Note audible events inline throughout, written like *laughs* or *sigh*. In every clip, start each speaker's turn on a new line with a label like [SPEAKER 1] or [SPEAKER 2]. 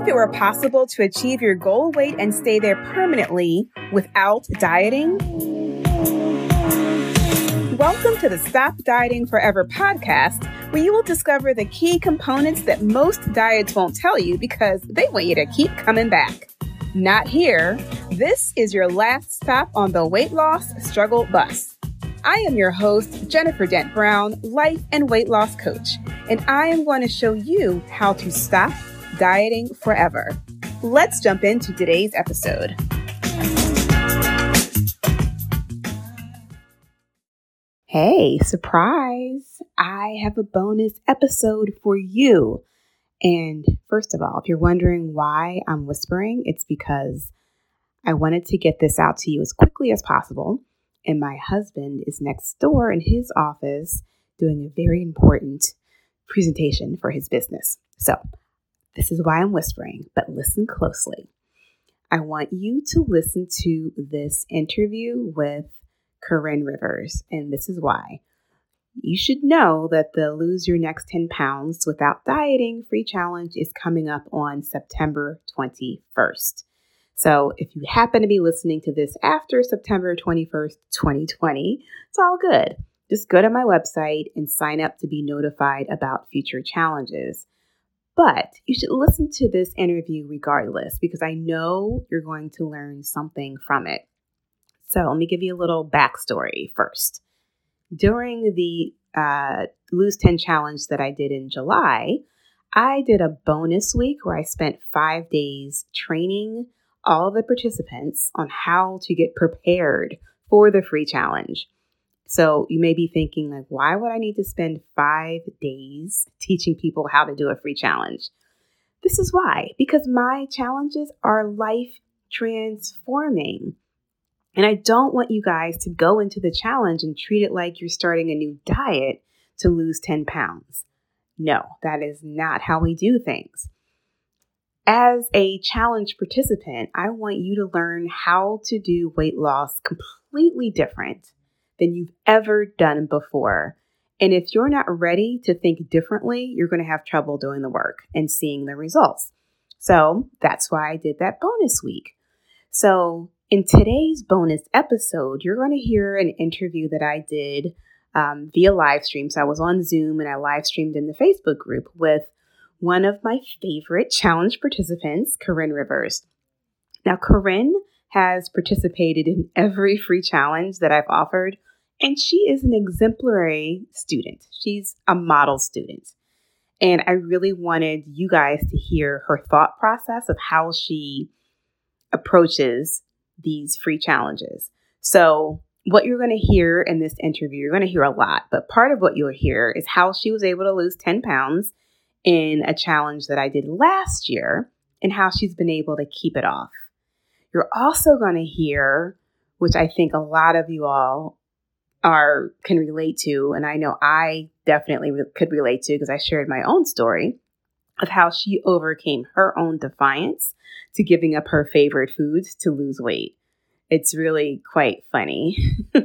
[SPEAKER 1] if it were possible to achieve your goal weight and stay there permanently without dieting? Welcome to the Stop Dieting Forever podcast, where you will discover the key components that most diets won't tell you because they want you to keep coming back. Not here. This is your last stop on the weight loss struggle bus. I am your host, Jennifer Dent Brown, life and weight loss coach, and I am going to show you how to stop dieting forever. Let's jump into today's episode. Hey, surprise! I have a bonus episode for you. And first of all, if you're wondering why I'm whispering, it's because I wanted to get this out to you as quickly as possible. And my husband is next door in his office doing a very important presentation for his business. So, this is why I'm whispering, but listen closely. I want you to listen to this interview with Corinne Rivers, and this is why. You should know that the Lose Your Next 10 Pounds Without Dieting free challenge is coming up on September 21st. So if you happen to be listening to this after September 21st, 2020, it's all good. Just go to my website and sign up to be notified about future challenges. But you should listen to this interview regardless because I know you're going to learn something from it. So let me give you a little backstory first during the uh, Lose 10 challenge that I did in July, I did a bonus week where I spent five days training all the participants on how to get prepared for the free challenge. So you may be thinking, like, why would I need to spend five days teaching people how to do a free challenge? This is why, because my challenges are life transforming. And I don't want you guys to go into the challenge and treat it like you're starting a new diet to lose 10 pounds. No, that is not how we do things. As a challenge participant, I want you to learn how to do weight loss completely different than you've ever done before. And if you're not ready to think differently, you're going to have trouble doing the work and seeing the results. So that's why I did that bonus week. So in today's bonus episode, you're going to hear an interview that I did um, via live stream. So I was on Zoom and I live streamed in the Facebook group with one of my favorite challenge participants, Corinne Rivers. Now, Corinne has participated in every free challenge that I've offered, and she is an exemplary student. She's a model student. And I really wanted you guys to hear her thought process of how she approaches these free challenges. So, what you're going to hear in this interview, you're going to hear a lot, but part of what you'll hear is how she was able to lose 10 pounds in a challenge that I did last year and how she's been able to keep it off. You're also going to hear, which I think a lot of you all are can relate to and I know I definitely could relate to because I shared my own story of how she overcame her own defiance to giving up her favorite foods to lose weight. It's really quite funny. *laughs* uh,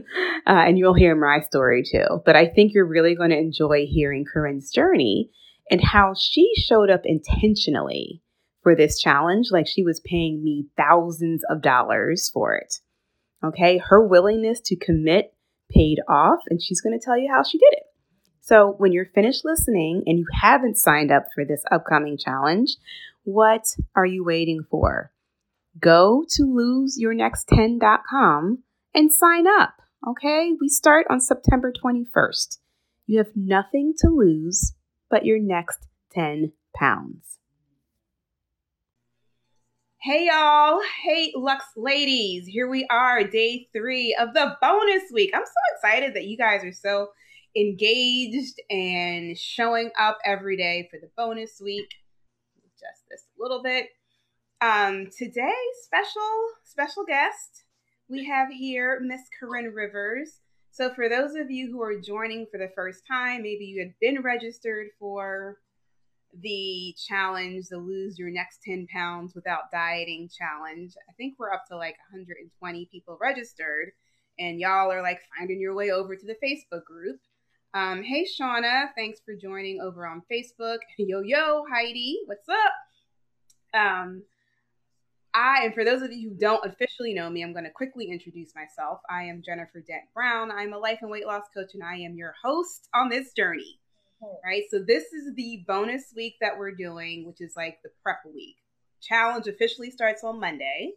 [SPEAKER 1] and you'll hear my story too. But I think you're really going to enjoy hearing Corinne's journey and how she showed up intentionally for this challenge, like she was paying me thousands of dollars for it. Okay, her willingness to commit paid off, and she's going to tell you how she did it. So, when you're finished listening and you haven't signed up for this upcoming challenge, what are you waiting for? Go to loseyournext10.com and sign up. Okay, we start on September 21st. You have nothing to lose but your next 10 pounds. Hey, y'all. Hey, Lux ladies. Here we are, day three of the bonus week. I'm so excited that you guys are so engaged and showing up every day for the bonus week. Just this a little bit. Um, today, special special guest we have here Miss Corinne Rivers. So for those of you who are joining for the first time, maybe you had been registered for the challenge, the lose your next 10 pounds without dieting challenge. I think we're up to like 120 people registered, and y'all are like finding your way over to the Facebook group. Um, hey, Shauna, thanks for joining over on Facebook. *laughs* Yo, yo, Heidi, what's up? Um, I, and for those of you who don't officially know me, I'm going to quickly introduce myself. I am Jennifer Dent Brown. I'm a life and weight loss coach, and I am your host on this journey. Right. So, this is the bonus week that we're doing, which is like the prep week. Challenge officially starts on Monday.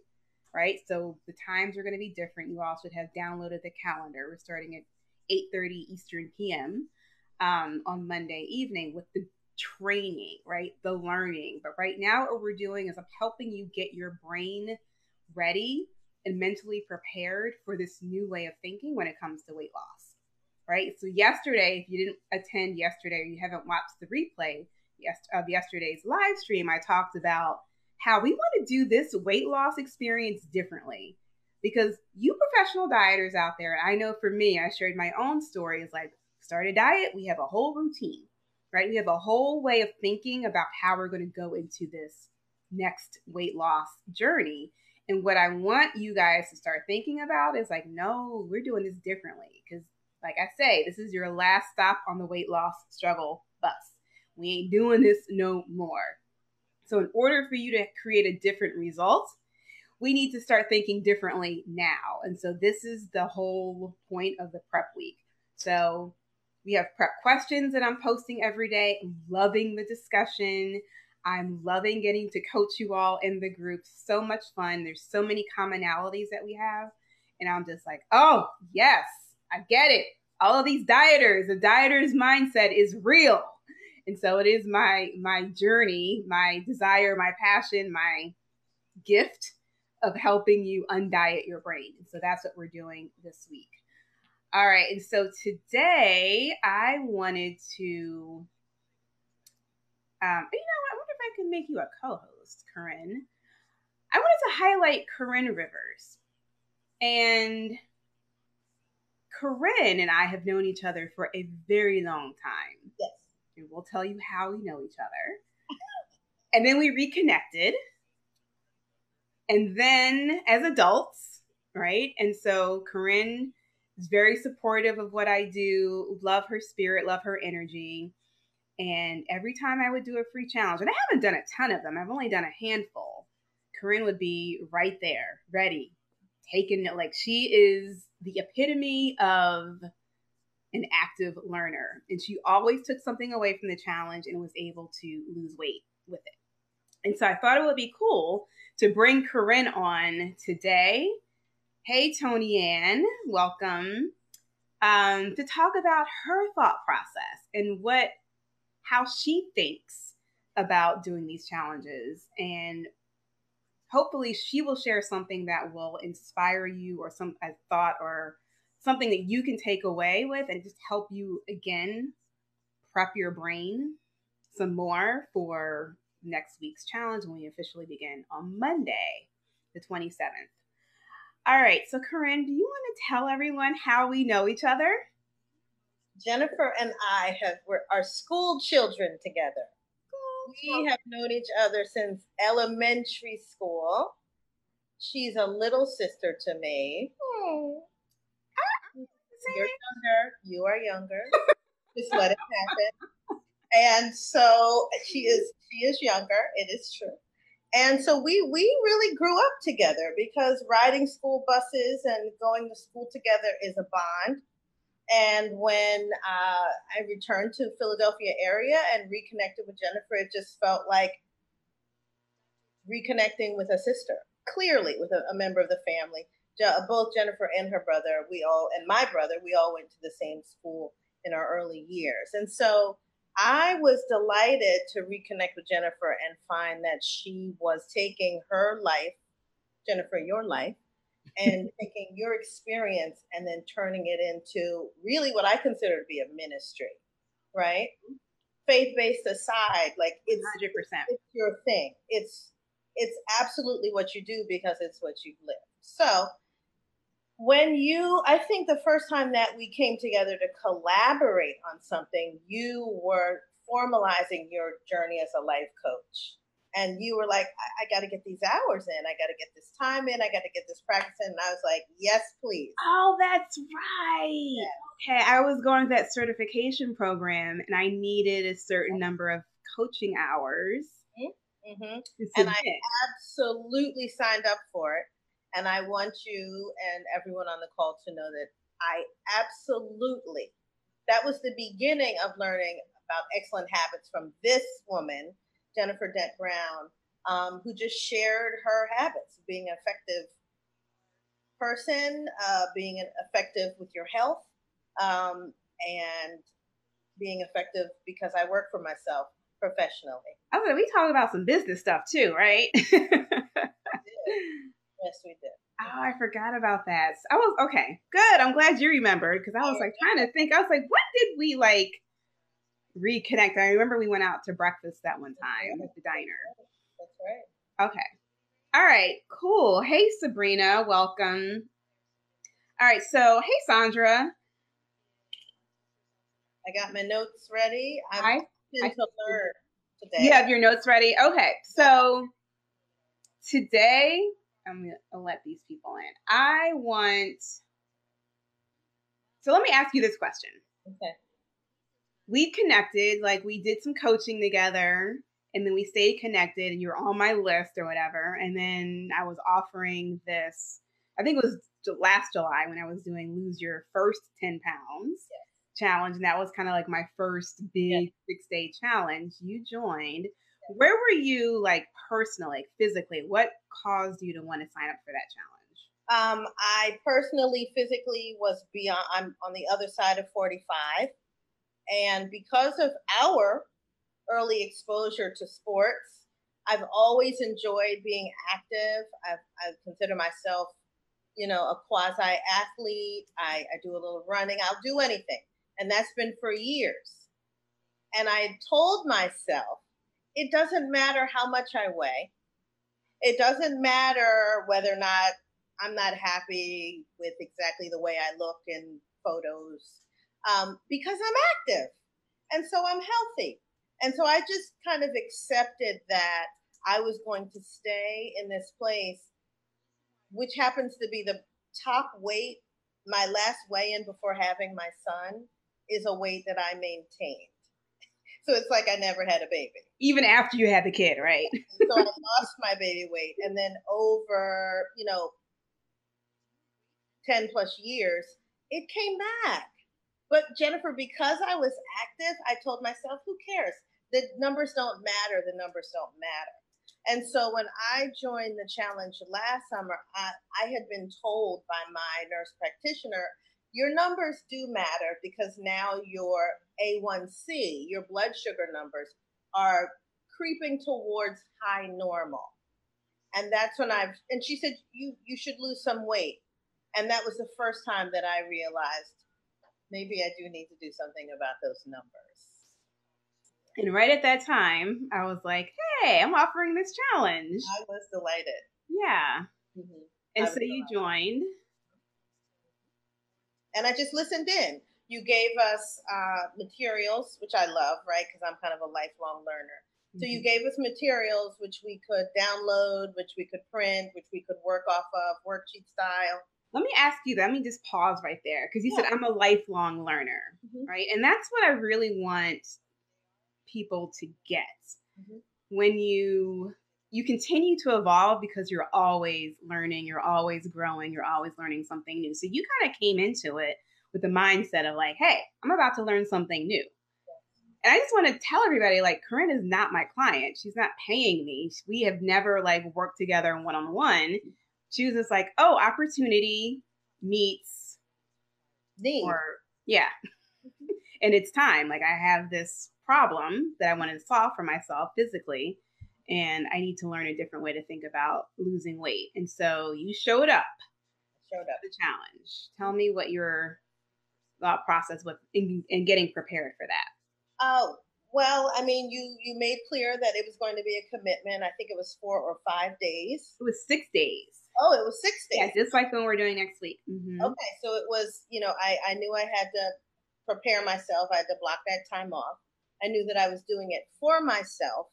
[SPEAKER 1] Right. So, the times are going to be different. You all should have downloaded the calendar. We're starting at 8 30 Eastern PM um, on Monday evening with the training, right? The learning. But right now, what we're doing is I'm helping you get your brain ready and mentally prepared for this new way of thinking when it comes to weight loss, right? So, yesterday, if you didn't attend yesterday or you haven't watched the replay of yesterday's live stream, I talked about how we want to do this weight loss experience differently because you professional dieters out there, I know for me, I shared my own story is like start a diet, we have a whole routine, right? We have a whole way of thinking about how we're going to go into this next weight loss journey. And what I want you guys to start thinking about is like, no, we're doing this differently. Because, like I say, this is your last stop on the weight loss struggle bus. We ain't doing this no more. So, in order for you to create a different result, we need to start thinking differently now. And so this is the whole point of the prep week. So we have prep questions that I'm posting every day. Loving the discussion. I'm loving getting to coach you all in the group. So much fun. There's so many commonalities that we have. And I'm just like, oh, yes, I get it. All of these dieters, the dieter's mindset is real. And so it is my my journey, my desire, my passion, my gift of helping you undiet your brain. And so that's what we're doing this week. All right. And so today I wanted to, um, you know, I wonder if I can make you a co host, Corinne. I wanted to highlight Corinne Rivers. And Corinne and I have known each other for a very long time.
[SPEAKER 2] Yes.
[SPEAKER 1] And we'll tell you how we know each other. *laughs* and then we reconnected and then as adults, right? And so Corinne is very supportive of what I do, love her spirit, love her energy. And every time I would do a free challenge, and I haven't done a ton of them, I've only done a handful, Corinne would be right there, ready, taking it. Like she is the epitome of an active learner. And she always took something away from the challenge and was able to lose weight with it. And so I thought it would be cool to bring Corinne on today. Hey, Tony Ann, welcome. Um, to talk about her thought process and what, how she thinks about doing these challenges. And hopefully, she will share something that will inspire you or some a thought or something that you can take away with and just help you again prep your brain some more for next week's challenge when we officially begin on Monday, the 27th. All right, so Corinne, do you want to tell everyone how we know each other?
[SPEAKER 2] Jennifer and I have were our school children together. We have known each other since elementary school. She's a little sister to me. Oh. You're younger. You are younger. *laughs* Just let it happen and so she is she is younger. It is true. And so we we really grew up together because riding school buses and going to school together is a bond. And when uh, I returned to Philadelphia area and reconnected with Jennifer, it just felt like reconnecting with a sister, clearly with a, a member of the family. Both Jennifer and her brother, we all, and my brother, we all went to the same school in our early years. And so I was delighted to reconnect with Jennifer and find that she was taking her life, Jennifer, your life, and taking your experience and then turning it into really what I consider to be a ministry, right? Mm-hmm. Faith based aside, like it's 100%. It's your thing. It's it's absolutely what you do because it's what you've lived. So when you i think the first time that we came together to collaborate on something you were formalizing your journey as a life coach and you were like i, I got to get these hours in. I got to get this time in. I got to get this practice in. And i was like yes please.
[SPEAKER 1] Oh that's right. Yeah. okay i was going to that certification program and i needed a certain number of coaching hours.
[SPEAKER 2] Mm-hmm. And I absolutely signed up for it. And I want you and everyone on the call to know that I absolutely, that was the beginning of learning about excellent habits from this woman, Jennifer Dent Brown, um, who just shared her habits, of being an effective person, uh, being an effective with your health, um, and being effective because I work for myself professionally.
[SPEAKER 1] I was we talked about some business stuff too, right? *laughs*
[SPEAKER 2] yes, we did.
[SPEAKER 1] Oh, I forgot about that. I was okay. Good. I'm glad you remembered because I was like trying to think. I was like, what did we like reconnect? I remember we went out to breakfast that one time at the diner.
[SPEAKER 2] That's right.
[SPEAKER 1] Okay. All right. Cool. Hey, Sabrina. Welcome. All right. So, hey, Sandra.
[SPEAKER 2] I got my notes ready. I'm I, I, to learn
[SPEAKER 1] today. You have your notes ready? Okay. So today, I'm going to let these people in. I want. So let me ask you this question.
[SPEAKER 2] Okay.
[SPEAKER 1] We connected, like we did some coaching together, and then we stayed connected, and you're on my list or whatever. And then I was offering this, I think it was last July when I was doing Lose Your First 10 Pounds. Yeah challenge, and that was kind of like my first big yeah. six day challenge. You joined. Where were you, like personally, physically? What caused you to want to sign up for that challenge?
[SPEAKER 2] Um, I personally, physically, was beyond. I'm on the other side of 45, and because of our early exposure to sports, I've always enjoyed being active. I've, I consider myself, you know, a quasi athlete. I, I do a little running. I'll do anything. And that's been for years. And I told myself, it doesn't matter how much I weigh. It doesn't matter whether or not I'm not happy with exactly the way I look in photos um, because I'm active. And so I'm healthy. And so I just kind of accepted that I was going to stay in this place, which happens to be the top weight, my last weigh in before having my son is a weight that I maintained. *laughs* So it's like I never had a baby.
[SPEAKER 1] Even after you had the kid, right? *laughs*
[SPEAKER 2] so I lost my baby weight. And then over, you know, 10 plus years, it came back. But Jennifer, because I was active, I told myself, who cares? The numbers don't matter. The numbers don't matter. And so when I joined the challenge last summer, I, I had been told by my nurse practitioner your numbers do matter because now your A1C, your blood sugar numbers, are creeping towards high normal. And that's when I've, and she said, you, you should lose some weight. And that was the first time that I realized maybe I do need to do something about those numbers.
[SPEAKER 1] And right at that time, I was like, hey, I'm offering this challenge.
[SPEAKER 2] I was delighted.
[SPEAKER 1] Yeah. Mm-hmm. And so delighted. you joined
[SPEAKER 2] and I just listened in. You gave us uh, materials, which I love, right? Because I'm kind of a lifelong learner. So you mm-hmm. gave us materials which we could download, which we could print, which we could work off of worksheet style.
[SPEAKER 1] Let me ask you, let me just pause right there because you yeah. said I'm a lifelong learner, mm-hmm. right? And that's what I really want people to get. Mm-hmm. When you you continue to evolve because you're always learning, you're always growing, you're always learning something new. So you kind of came into it with the mindset of like, hey, I'm about to learn something new. And I just want to tell everybody like Corinne is not my client. She's not paying me. We have never like worked together one on one. She was just like, oh, opportunity meets
[SPEAKER 2] need. Or
[SPEAKER 1] yeah. *laughs* and it's time. Like I have this problem that I want to solve for myself physically and I need to learn a different way to think about losing weight. And so you showed up.
[SPEAKER 2] Showed up.
[SPEAKER 1] The challenge. Tell me what your thought process was in, in getting prepared for that.
[SPEAKER 2] Oh, well, I mean, you you made clear that it was going to be a commitment. I think it was four or five days.
[SPEAKER 1] It was six days.
[SPEAKER 2] Oh, it was six days.
[SPEAKER 1] Yeah, just like when we're doing next week.
[SPEAKER 2] Mm-hmm. Okay, so it was. You know, I I knew I had to prepare myself. I had to block that time off. I knew that I was doing it for myself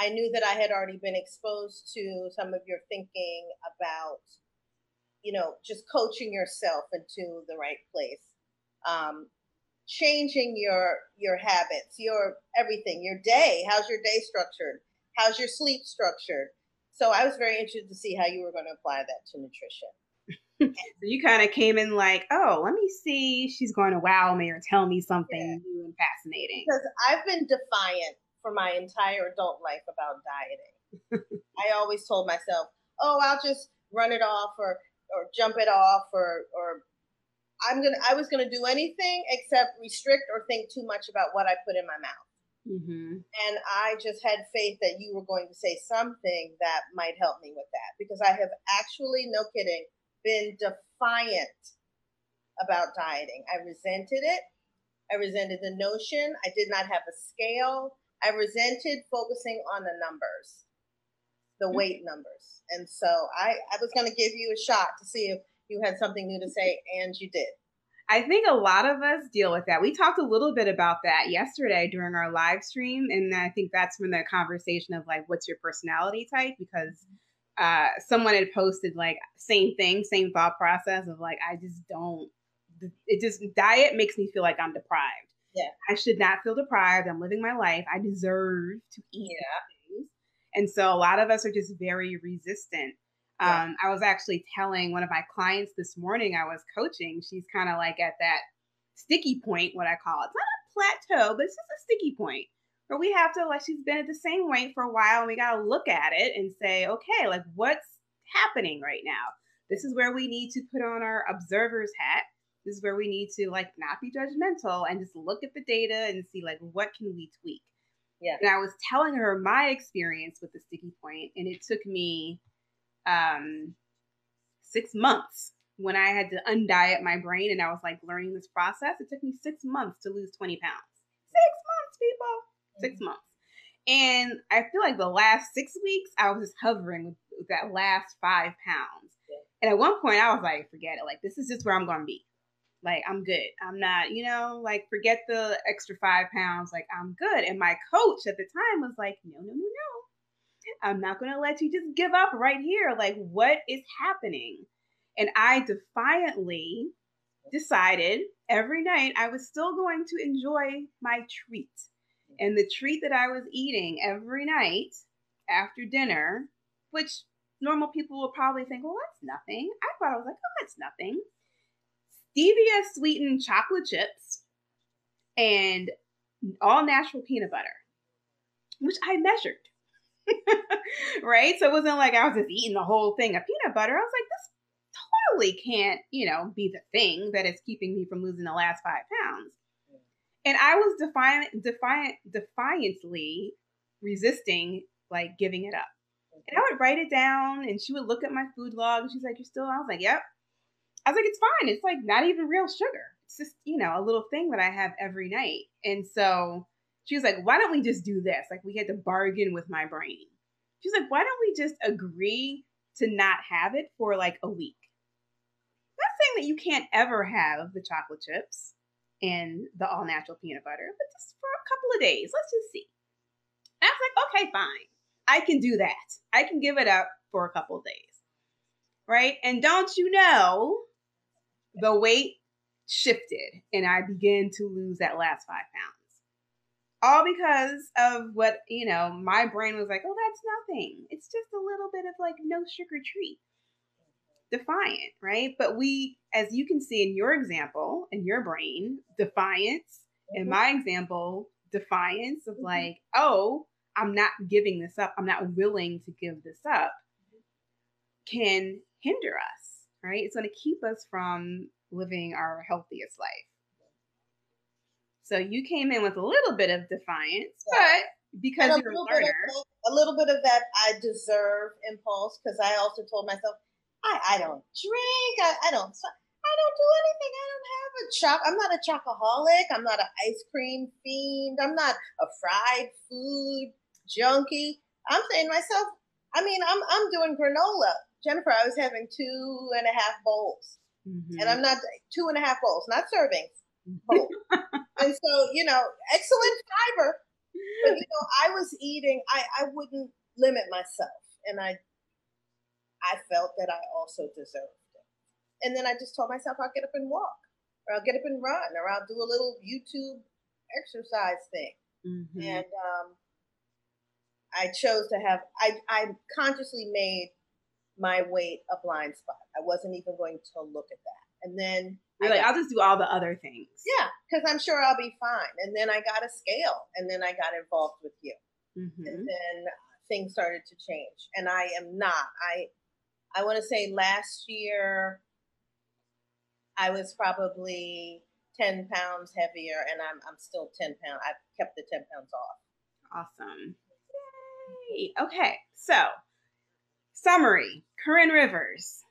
[SPEAKER 2] I knew that I had already been exposed to some of your thinking about, you know, just coaching yourself into the right place, um, changing your your habits, your everything, your day. How's your day structured? How's your sleep structured? So I was very interested to see how you were going to apply that to nutrition. *laughs*
[SPEAKER 1] so you kind of came in like, oh, let me see. She's going to wow me or tell me something yeah. new and fascinating.
[SPEAKER 2] Because I've been defiant for my entire adult life about dieting. *laughs* I always told myself, oh, I'll just run it off or or jump it off or or I'm gonna I was gonna do anything except restrict or think too much about what I put in my mouth. Mm-hmm. And I just had faith that you were going to say something that might help me with that because I have actually, no kidding, been defiant about dieting. I resented it. I resented the notion. I did not have a scale. I resented focusing on the numbers, the mm-hmm. weight numbers. And so I, I was going to give you a shot to see if you had something new to say, and you did.
[SPEAKER 1] I think a lot of us deal with that. We talked a little bit about that yesterday during our live stream. And I think that's when the conversation of like, what's your personality type? Because uh, someone had posted like, same thing, same thought process of like, I just don't, it just, diet makes me feel like I'm deprived.
[SPEAKER 2] Yeah.
[SPEAKER 1] I should not feel deprived. I'm living my life. I deserve to eat yeah. things. And so a lot of us are just very resistant um, I was actually telling one of my clients this morning I was coaching, she's kind of like at that sticky point, what I call it. It's not a plateau, but it's just a sticky point where we have to, like, she's been at the same weight for a while and we got to look at it and say, okay, like, what's happening right now? This is where we need to put on our observer's hat. This is where we need to, like, not be judgmental and just look at the data and see, like, what can we tweak?
[SPEAKER 2] Yeah.
[SPEAKER 1] And I was telling her my experience with the sticky point, and it took me um, six months when I had to undiet my brain and I was like learning this process. It took me six months to lose 20 pounds. Six months, people. Six mm-hmm. months. And I feel like the last six weeks, I was just hovering with, with that last five pounds. Yeah. And at one point, I was like, forget it. Like, this is just where I'm going to be. Like, I'm good. I'm not, you know, like, forget the extra five pounds. Like, I'm good. And my coach at the time was like, no, no, no, no I'm not going to let you just give up right here. Like, what is happening? And I defiantly decided every night I was still going to enjoy my treat. And the treat that I was eating every night after dinner, which normal people will probably think, well, that's nothing. I thought I was like, oh, that's nothing. Stevia sweetened chocolate chips and all natural peanut butter, which I measured. *laughs* right? So it wasn't like I was just eating the whole thing of peanut butter. I was like, this totally can't, you know, be the thing that is keeping me from losing the last five pounds. And I was defiant, defiant, defiantly resisting like giving it up. And I would write it down, and she would look at my food log, and she's like, "You're still?" I was like, "Yep." I was like, "It's fine. It's like not even real sugar. It's just you know a little thing that I have every night." And so she was like, why don't we just do this? Like, we had to bargain with my brain. She's like, why don't we just agree to not have it for like a week? Not saying that you can't ever have the chocolate chips and the all natural peanut butter, but just for a couple of days. Let's just see. And I was like, okay, fine. I can do that. I can give it up for a couple of days. Right? And don't you know, the weight shifted and I began to lose that last five pounds all because of what you know my brain was like oh that's nothing. It's just a little bit of like no sugar treat. Defiant right? But we as you can see in your example in your brain defiance in mm-hmm. my example defiance of mm-hmm. like oh i'm not giving this up. I'm not willing to give this up can hinder us right? It's going to keep us from living our healthiest life so you came in with a little bit of defiance, yeah. but because you're a learner.
[SPEAKER 2] Of, a little bit of that I deserve impulse because I also told myself, I, I don't drink, I, I don't I don't do anything. I don't have a choc. I'm not a chocoholic. I'm not an ice cream fiend. I'm not a fried food junkie. I'm saying to myself, I mean, I'm I'm doing granola. Jennifer, I was having two and a half bowls. Mm-hmm. And I'm not two and a half bowls, not servings. Bowls. and so you know, excellent fiber. But you know, I was eating. I I wouldn't limit myself, and I I felt that I also deserved it. And then I just told myself I'll get up and walk, or I'll get up and run, or I'll do a little YouTube exercise thing. Mm-hmm. And um, I chose to have I I consciously made my weight a blind spot. I wasn't even going to look at that. And then
[SPEAKER 1] you're like, I'll just do all the other things.
[SPEAKER 2] Yeah, because I'm sure I'll be fine. And then I got a scale, and then I got involved with you, mm-hmm. and then things started to change. And I am not. I I want to say last year I was probably ten pounds heavier, and I'm I'm still ten pounds. I've kept the ten pounds off.
[SPEAKER 1] Awesome. Yay. Okay, so summary: Corinne Rivers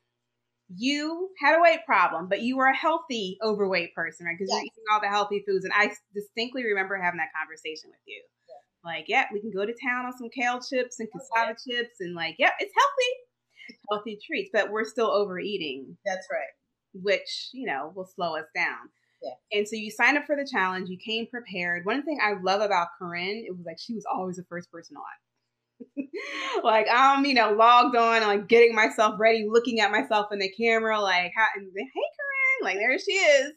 [SPEAKER 1] you had a weight problem, but you were a healthy overweight person, right? Because yes. you're eating all the healthy foods. And I distinctly remember having that conversation with you. Yeah. Like, yeah, we can go to town on some kale chips and oh, cassava okay. chips, and like, yeah, it's healthy, healthy treats, but we're still overeating.
[SPEAKER 2] That's right.
[SPEAKER 1] Which you know will slow us down.
[SPEAKER 2] Yeah.
[SPEAKER 1] And so you signed up for the challenge. You came prepared. One thing I love about Corinne, it was like she was always the first person on. *laughs* like I'm, you know, logged on, like getting myself ready, looking at myself in the camera, like, hey, Corinne, like there she is.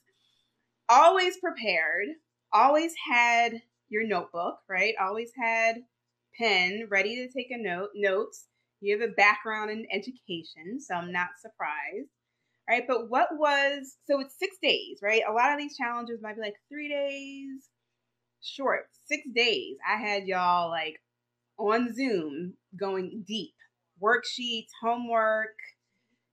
[SPEAKER 1] Always prepared, always had your notebook, right? Always had pen ready to take a note, notes. You have a background in education, so I'm not surprised. Right, but what was so it's six days, right? A lot of these challenges might be like three days short, six days. I had y'all like on Zoom going deep, worksheets, homework.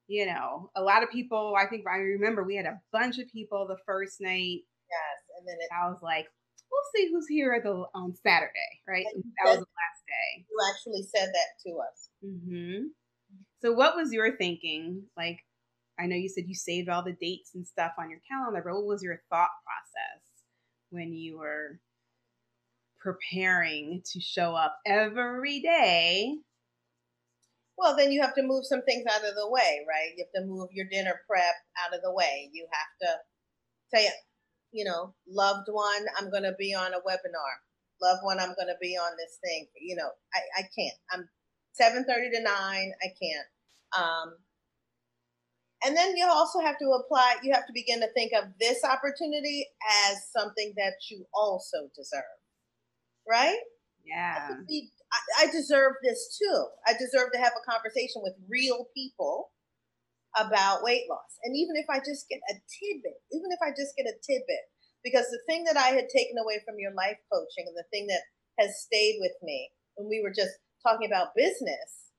[SPEAKER 1] You know, a lot of people, I think I remember we had a bunch of people the first night.
[SPEAKER 2] Yes. And then it,
[SPEAKER 1] I was like, we'll see who's here at the on Saturday, right? That was the last day.
[SPEAKER 2] You actually said that to us.
[SPEAKER 1] Mm-hmm. So, what was your thinking? Like, I know you said you saved all the dates and stuff on your calendar, but what was your thought process when you were preparing to show up every day.
[SPEAKER 2] Well, then you have to move some things out of the way, right? You have to move your dinner prep out of the way. You have to say, you know, loved one, I'm going to be on a webinar. Loved one, I'm going to be on this thing. You know, I, I can't. I'm 7:30 to 9. I can't. Um, and then you also have to apply. You have to begin to think of this opportunity as something that you also deserve right?
[SPEAKER 1] Yeah.
[SPEAKER 2] I, I deserve this too. I deserve to have a conversation with real people about weight loss. And even if I just get a tidbit, even if I just get a tidbit, because the thing that I had taken away from your life coaching and the thing that has stayed with me when we were just talking about business,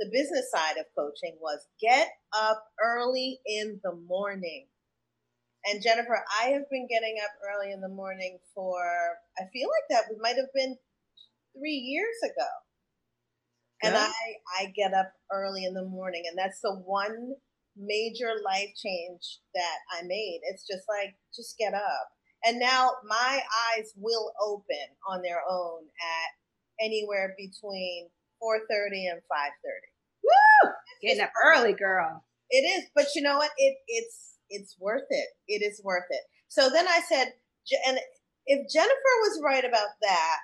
[SPEAKER 2] the business side of coaching was get up early in the morning. And Jennifer, I have been getting up early in the morning for, I feel like that might have been three years ago. Good. And I, I get up early in the morning. And that's the one major life change that I made. It's just like, just get up. And now my eyes will open on their own at anywhere between 4.30 and 5.30.
[SPEAKER 1] Woo! Getting up early, girl.
[SPEAKER 2] It is. But you know what? It, it's, it's worth it. It is worth it. So then I said, and if Jennifer was right about that,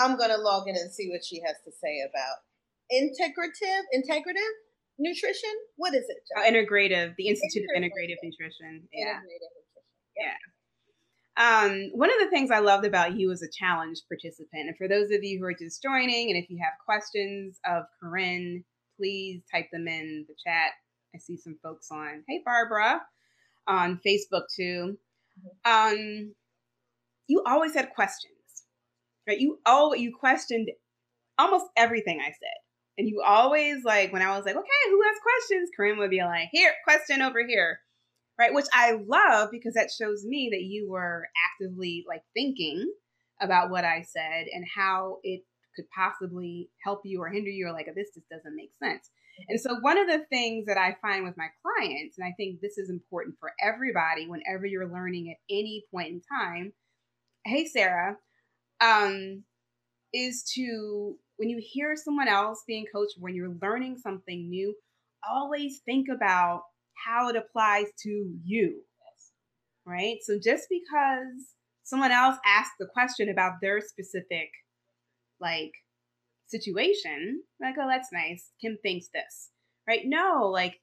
[SPEAKER 2] I'm going to log in and see what she has to say about integrative, integrative nutrition. What is it?
[SPEAKER 1] Oh, integrative, the Institute integrative. of Integrative Nutrition. Yeah. Integrative nutrition. Yeah. yeah. Um, one of the things I loved about you as a challenge participant, and for those of you who are just joining, and if you have questions of Corinne, please type them in the chat I see some folks on, hey, Barbara, on Facebook too. Mm-hmm. Um, you always had questions, right? You all you questioned almost everything I said. And you always like when I was like, okay, who has questions? Corinne would be like, here, question over here. Right. Which I love because that shows me that you were actively like thinking about what I said and how it could possibly help you or hinder you or like this just doesn't make sense. And so, one of the things that I find with my clients, and I think this is important for everybody whenever you're learning at any point in time, hey, Sarah, um, is to when you hear someone else being coached, when you're learning something new, always think about how it applies to you. Right? So, just because someone else asked the question about their specific like situation, like, oh, that's nice. Kim thinks this, right? No, like,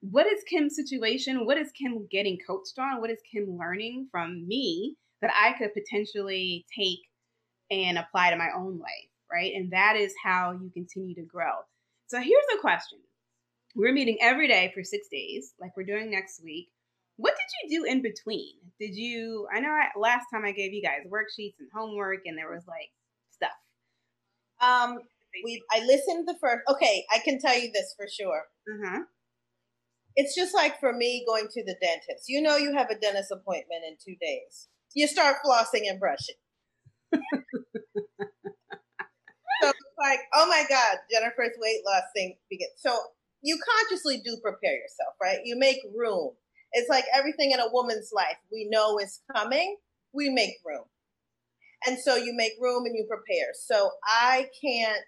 [SPEAKER 1] what is Kim's situation? What is Kim getting coached on? What is Kim learning from me that I could potentially take and apply to my own life? right? And that is how you continue to grow. So here's a question. We're meeting every day for six days, like we're doing next week. What did you do in between? Did you, I know I, last time I gave you guys worksheets and homework and there was like stuff.
[SPEAKER 2] Um, we, I listened the first, okay, I can tell you this for sure. Uh-huh. It's just like for me going to the dentist. You know, you have a dentist appointment in two days. You start flossing and brushing. *laughs* so it's like, oh my God, Jennifer's weight loss thing begins. So you consciously do prepare yourself, right? You make room. It's like everything in a woman's life we know is coming, we make room. And so you make room and you prepare. So I can't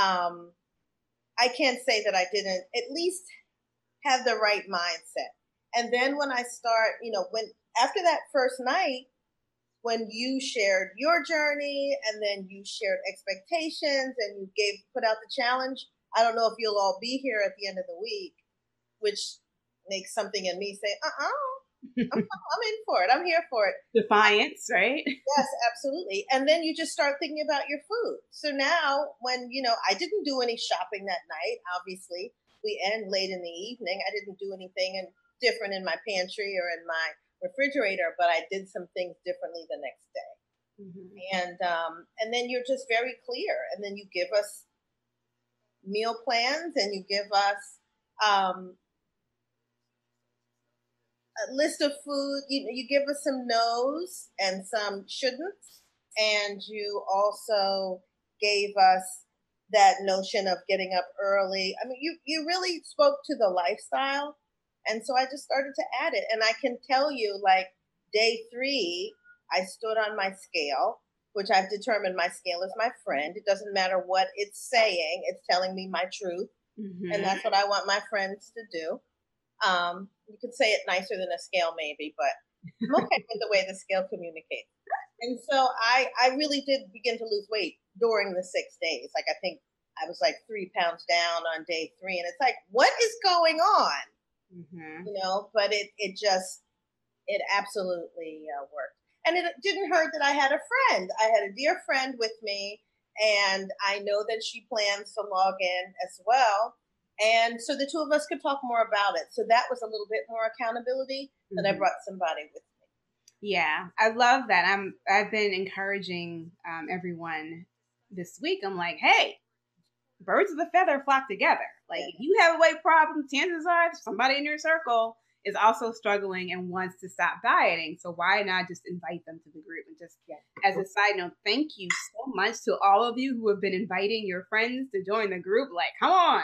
[SPEAKER 2] um I can't say that I didn't at least have the right mindset. And then when I start, you know, when after that first night, when you shared your journey and then you shared expectations and you gave put out the challenge, I don't know if you'll all be here at the end of the week, which makes something in me say, uh uh-uh, uh I'm, I'm, in for it. I'm here for it.
[SPEAKER 1] Defiance, right?
[SPEAKER 2] Yes, absolutely. And then you just start thinking about your food. So now, when, you know, I didn't do any shopping that night, obviously, we end late in the evening. I didn't do anything and different in my pantry or in my refrigerator, but I did some things differently the next day. Mm-hmm. And um, and then you're just very clear, and then you give us meal plans, and you give us um, a list of food. You you give us some no's and some shouldn'ts, and you also gave us that notion of getting up early. I mean, you you really spoke to the lifestyle, and so I just started to add it. And I can tell you, like day three, I stood on my scale, which I've determined my scale is my friend. It doesn't matter what it's saying; it's telling me my truth, mm-hmm. and that's what I want my friends to do. Um, you could say it nicer than a scale, maybe, but I'm okay *laughs* with the way the scale communicates. And so I, I really did begin to lose weight during the six days. Like I think I was like three pounds down on day three, and it's like, what is going on? Mm-hmm. You know, but it it just it absolutely uh, worked, and it didn't hurt that I had a friend. I had a dear friend with me, and I know that she plans to log in as well. And so the two of us could talk more about it. So that was a little bit more accountability mm-hmm. that I brought somebody with me.
[SPEAKER 1] Yeah, I love that. I'm I've been encouraging um, everyone this week. I'm like, hey, birds of a feather flock together. Like if you have a weight problem, chances are somebody in your circle is also struggling and wants to stop dieting. So why not just invite them to the group and just yeah. as a side note, thank you so much to all of you who have been inviting your friends to join the group. Like, come on.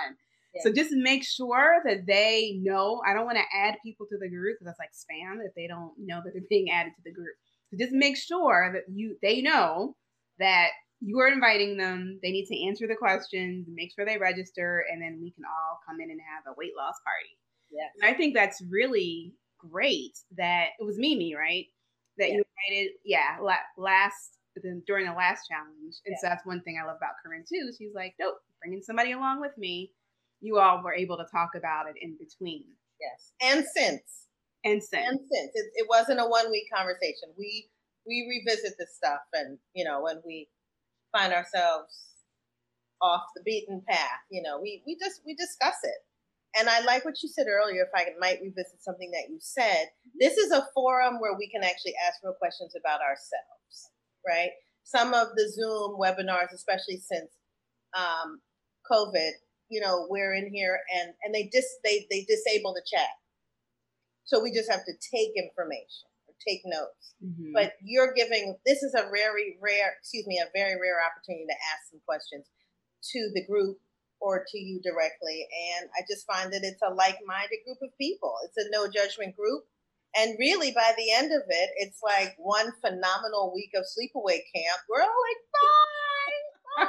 [SPEAKER 1] So just make sure that they know. I don't want to add people to the group because that's like spam if they don't know that they're being added to the group. So just make sure that you they know that you are inviting them. They need to answer the questions, make sure they register, and then we can all come in and have a weight loss party. Yeah. And I think that's really great that it was Mimi, right? That yeah. you invited, yeah, last during the last challenge. And yeah. so that's one thing I love about Corinne too. She's like, nope, bringing somebody along with me you all were able to talk about it in between.
[SPEAKER 2] Yes, and since.
[SPEAKER 1] And since.
[SPEAKER 2] And since it, it wasn't a one week conversation. We we revisit this stuff, and you know when we find ourselves off the beaten path, you know we we just we discuss it. And I like what you said earlier. If I might revisit something that you said, this is a forum where we can actually ask real questions about ourselves, right? Some of the Zoom webinars, especially since um, COVID, you know, we're in here and and they dis they they disable the chat. So we just have to take information or take notes. Mm-hmm. But you're giving this is a very rare, excuse me, a very rare opportunity to ask some questions to the group or to you directly. And I just find that it's a like-minded group of people. It's a no judgment group. And really, by the end of it, it's like one phenomenal week of sleepaway camp. We're all like, bye.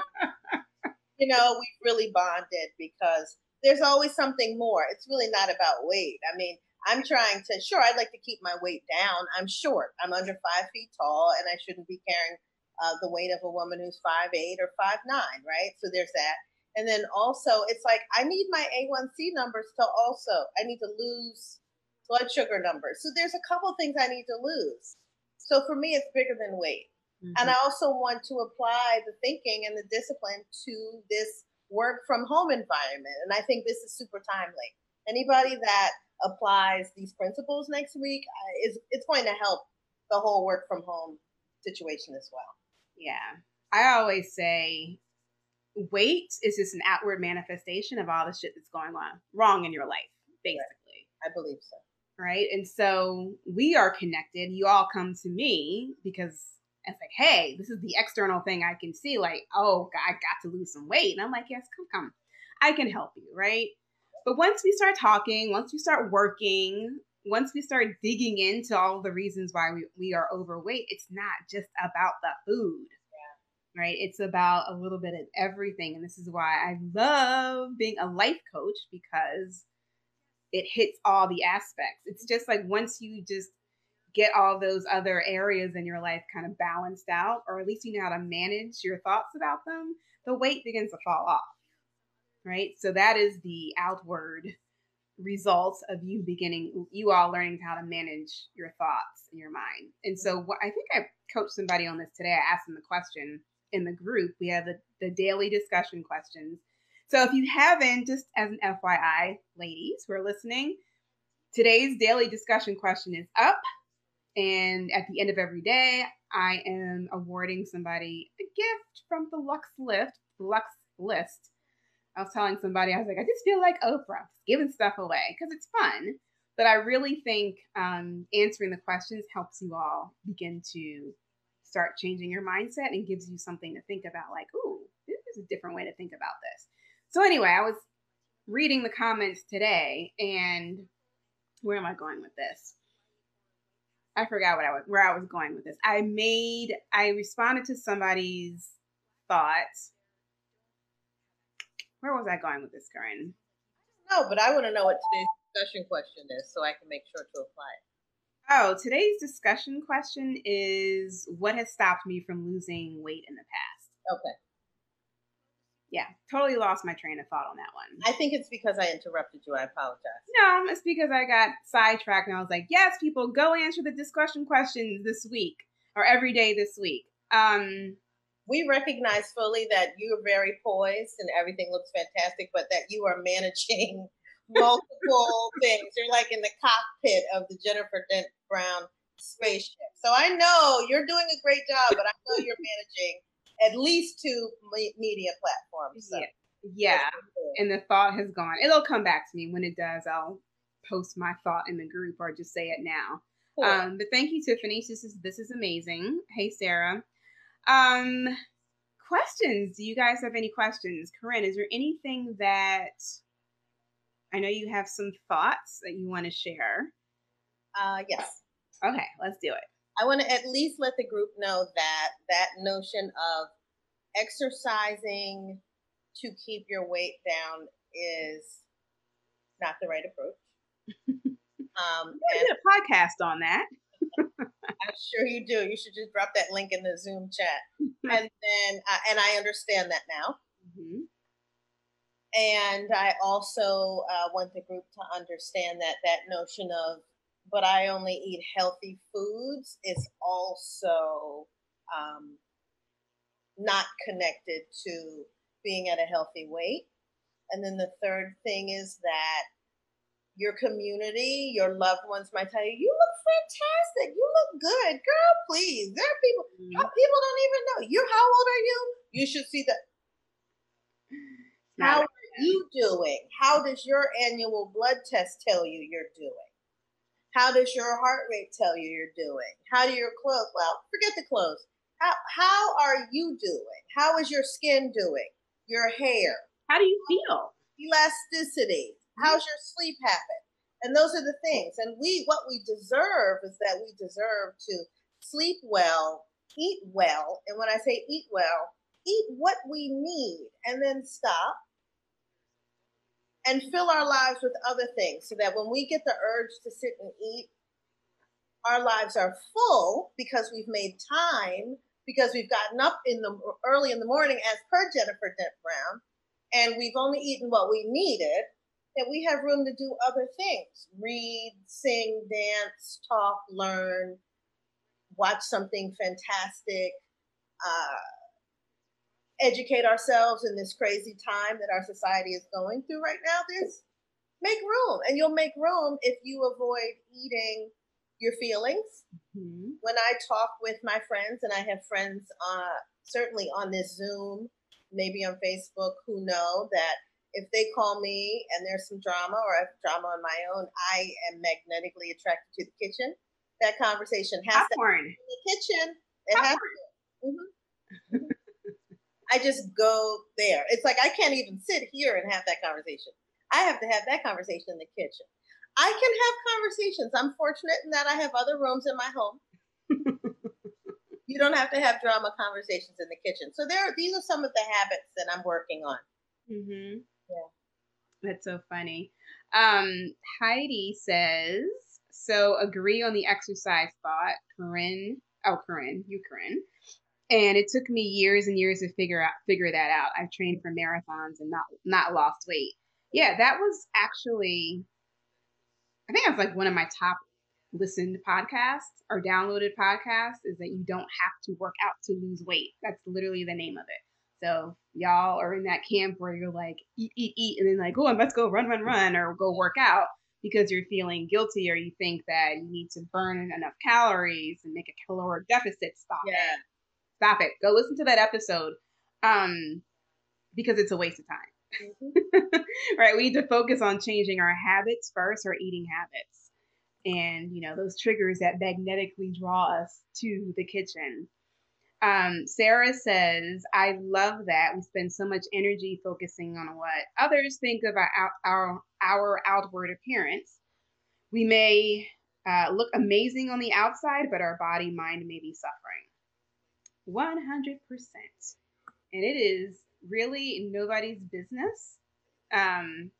[SPEAKER 2] bye *laughs* you know, we've really bonded because there's always something more. It's really not about weight. I mean, I'm trying to, sure, I'd like to keep my weight down. I'm short. I'm under five feet tall, and I shouldn't be carrying uh, the weight of a woman who's five eight or five nine, right? So there's that. And then also, it's like I need my A1C numbers to also, I need to lose blood sugar numbers. So there's a couple things I need to lose. So for me, it's bigger than weight. Mm-hmm. And I also want to apply the thinking and the discipline to this work from home environment. And I think this is super timely. Anybody that applies these principles next week uh, is it's going to help the whole work from home situation as well.
[SPEAKER 1] Yeah. I always say weight is just an outward manifestation of all the shit that's going on wrong in your life, basically.
[SPEAKER 2] I believe so.
[SPEAKER 1] Right. And so we are connected. You all come to me because it's like, hey, this is the external thing I can see. Like, oh, I got to lose some weight. And I'm like, yes, come, come. I can help you. Right. But once we start talking, once we start working, once we start digging into all the reasons why we, we are overweight, it's not just about the food right? It's about a little bit of everything. And this is why I love being a life coach because it hits all the aspects. It's just like once you just get all those other areas in your life kind of balanced out, or at least you know how to manage your thoughts about them, the weight begins to fall off, right? So that is the outward results of you beginning, you all learning how to manage your thoughts in your mind. And so what I think I coached somebody on this today. I asked them the question in the group. We have the, the daily discussion questions. So if you haven't, just as an FYI, ladies who are listening, today's daily discussion question is up. And at the end of every day, I am awarding somebody a gift from the Lux Lift, Lux List. I was telling somebody, I was like, I just feel like Oprah, giving stuff away because it's fun. But I really think um, answering the questions helps you all begin to start changing your mindset and gives you something to think about like, ooh, this is a different way to think about this. So anyway, I was reading the comments today and where am I going with this? I forgot what I was where I was going with this. I made I responded to somebody's thoughts. Where was I going with this, Corinne?
[SPEAKER 2] No, but I want to know what today's discussion question is so I can make sure to apply it.
[SPEAKER 1] Oh, today's discussion question is what has stopped me from losing weight in the past?
[SPEAKER 2] Okay.
[SPEAKER 1] Yeah, totally lost my train of thought on that one.
[SPEAKER 2] I think it's because I interrupted you. I apologize.
[SPEAKER 1] No, it's because I got sidetracked and I was like, yes, people, go answer the discussion questions this week or every day this week. Um,
[SPEAKER 2] we recognize fully that you're very poised and everything looks fantastic, but that you are managing *laughs* multiple things. You're like in the cockpit of the Jennifer Dent Brown spaceship. So I know you're doing a great job, but I know you're managing at least two media platforms. So.
[SPEAKER 1] Yeah. Yeah. And the thought has gone. It'll come back to me. When it does, I'll post my thought in the group or just say it now. Cool. Um, but thank you, Tiffany. This is this is amazing. Hey, Sarah. Um, questions. Do you guys have any questions? Corinne, is there anything that I know you have some thoughts that you want to share.
[SPEAKER 2] Uh, yes.
[SPEAKER 1] Okay, let's do it.
[SPEAKER 2] I want to at least let the group know that that notion of exercising to keep your weight down is not the right approach. *laughs*
[SPEAKER 1] um, I did a podcast on that. *laughs*
[SPEAKER 2] I'm sure you do. You should just drop that link in the Zoom chat, *laughs* and then uh, and I understand that now. Mm-hmm. And I also uh, want the group to understand that that notion of, but I only eat healthy foods is also um, not connected to being at a healthy weight. And then the third thing is that your community, your loved ones might tell you, you look fantastic. You look good. Girl, please. There are people, mm-hmm. people don't even know. You, how old are you? You should see that. How are you doing? How does your annual blood test tell you you're doing? How does your heart rate tell you you're doing? How do your clothes? Well, forget the clothes. How how are you doing? How is your skin doing? Your hair?
[SPEAKER 1] How do you feel?
[SPEAKER 2] Elasticity. Mm-hmm. How's your sleep habit? And those are the things. And we what we deserve is that we deserve to sleep well, eat well, and when I say eat well, eat what we need and then stop and fill our lives with other things so that when we get the urge to sit and eat, our lives are full because we've made time, because we've gotten up in the early in the morning, as per Jennifer Dent Brown, and we've only eaten what we needed, that we have room to do other things. Read, sing, dance, talk, learn, watch something fantastic, uh, educate ourselves in this crazy time that our society is going through right now, there's make room. And you'll make room if you avoid eating your feelings. Mm-hmm. When I talk with my friends, and I have friends uh, certainly on this Zoom, maybe on Facebook, who know that if they call me and there's some drama or I have drama on my own, I am magnetically attracted to the kitchen. That conversation has Popcorn. to happen in the kitchen. It Popcorn. has to. Mm-hmm. I just go there. It's like I can't even sit here and have that conversation. I have to have that conversation in the kitchen. I can have conversations. I'm fortunate in that I have other rooms in my home. *laughs* you don't have to have drama conversations in the kitchen. So there, are, these are some of the habits that I'm working on.
[SPEAKER 1] Mm-hmm. Yeah, that's so funny. Um, Heidi says, "So agree on the exercise thought, Corinne. Oh, Corinne, you, Corinne and it took me years and years to figure out figure that out. I've trained for marathons and not not lost weight. Yeah, that was actually I think that's like one of my top listened podcasts or downloaded podcasts is that you don't have to work out to lose weight. That's literally the name of it. So y'all are in that camp where you're like eat, eat, eat, and then like, oh, let's go run, run, run, or go work out because you're feeling guilty or you think that you need to burn enough calories and make a caloric deficit. Stop yeah. Stop it. Go listen to that episode. Um, because it's a waste of time. Mm-hmm. *laughs* right? We need to focus on changing our habits first, our eating habits. And, you know, those triggers that magnetically draw us to the kitchen. Um, Sarah says, I love that we spend so much energy focusing on what others think of our, our, our outward appearance. We may uh, look amazing on the outside, but our body mind may be suffering. 100%. And it is really nobody's business. Um,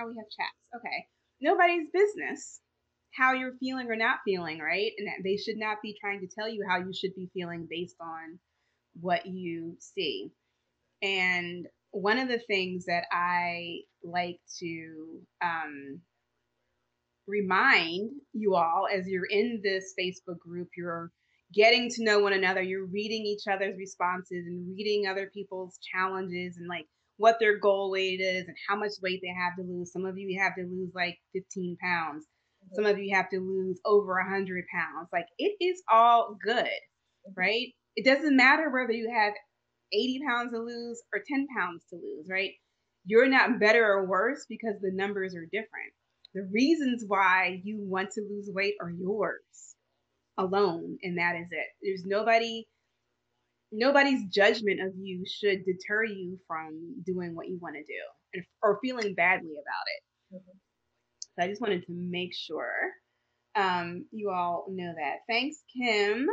[SPEAKER 1] oh, we have chats. Okay. Nobody's business how you're feeling or not feeling, right? And they should not be trying to tell you how you should be feeling based on what you see. And one of the things that I like to um, remind you all as you're in this Facebook group, you're getting to know one another. You're reading each other's responses and reading other people's challenges and like what their goal weight is and how much weight they have to lose. Some of you have to lose like 15 pounds. Some of you have to lose over 100 pounds. Like it is all good, mm-hmm. right? It doesn't matter whether you have 80 pounds to lose or 10 pounds to lose, right? You're not better or worse because the numbers are different. The reasons why you want to lose weight are yours alone and that is it. There's nobody nobody's judgment of you should deter you from doing what you want to do and, or feeling badly about it. Mm-hmm. so i just wanted to make sure um, you all know that. Thanks kim.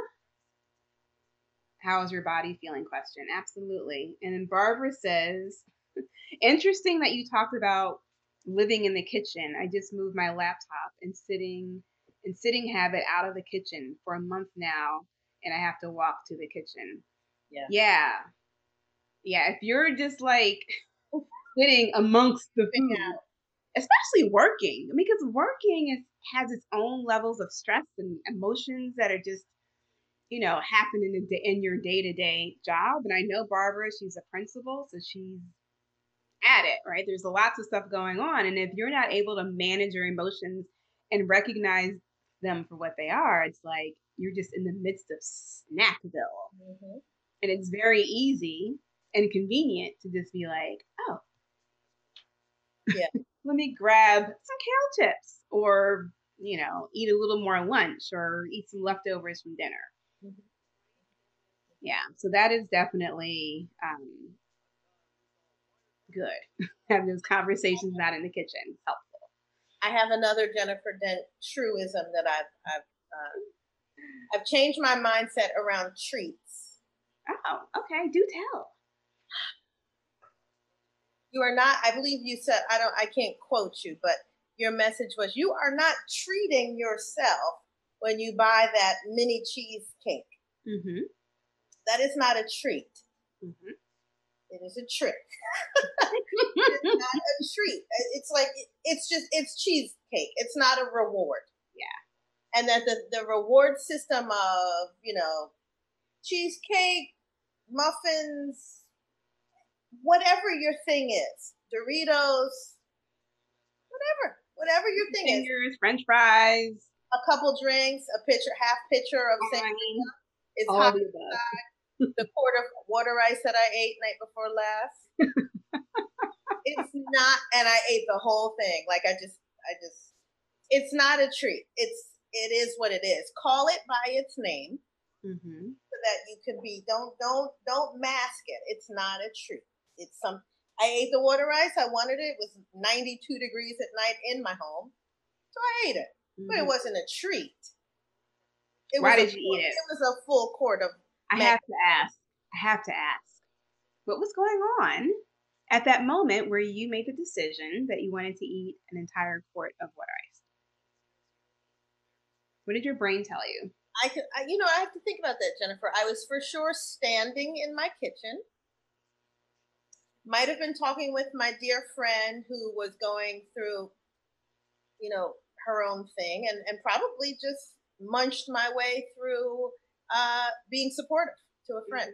[SPEAKER 1] How is your body feeling? Question. Absolutely. And then barbara says *laughs* interesting that you talked about living in the kitchen. I just moved my laptop and sitting and sitting habit out of the kitchen for a month now, and I have to walk to the kitchen. Yeah. Yeah. Yeah. If you're just like *laughs* sitting amongst the food, especially working, because working is has its own levels of stress and emotions that are just you know happening in, in your day-to-day job and i know barbara she's a principal so she's at it right there's lots of stuff going on and if you're not able to manage your emotions and recognize them for what they are, it's like you're just in the midst of Snackville. Mm-hmm. And it's very easy and convenient to just be like, oh, yeah, *laughs* let me grab some kale chips or, you know, eat a little more lunch or eat some leftovers from dinner. Mm-hmm. Yeah, so that is definitely um, good. *laughs* Having those conversations not in the kitchen helpful.
[SPEAKER 2] I have another Jennifer Dent truism that I've I've uh, I've changed my mindset around treats.
[SPEAKER 1] Oh, okay. Do tell.
[SPEAKER 2] You are not. I believe you said. I don't. I can't quote you, but your message was you are not treating yourself when you buy that mini cheesecake. Mm-hmm. That is not a treat. Mm-hmm. It is a trick. *laughs* it's not a treat. It's like it's just it's cheesecake. It's not a reward.
[SPEAKER 1] Yeah.
[SPEAKER 2] And that the, the reward system of, you know, cheesecake, muffins, whatever your thing is, Doritos, whatever, whatever your thing
[SPEAKER 1] Fingers, is. French fries,
[SPEAKER 2] a couple drinks, a pitcher, half pitcher of oh, sangria. It's hot the quart of water ice that I ate night before last. *laughs* it's not, and I ate the whole thing. Like I just, I just, it's not a treat. It's, it is what it is. Call it by its name, mm-hmm. so that you can be. Don't, don't, don't mask it. It's not a treat. It's some. I ate the water ice. I wanted it. It was 92 degrees at night in my home, so I ate it. Mm-hmm. But it mm-hmm. wasn't a treat.
[SPEAKER 1] It Why did you eat it?
[SPEAKER 2] It was a full quart of.
[SPEAKER 1] I have to ask. I have to ask. What was going on at that moment where you made the decision that you wanted to eat an entire quart of water ice? What did your brain tell you?
[SPEAKER 2] I could, I, you know, I have to think about that, Jennifer. I was for sure standing in my kitchen. Might have been talking with my dear friend who was going through, you know, her own thing, and and probably just munched my way through uh, being supportive to a friend.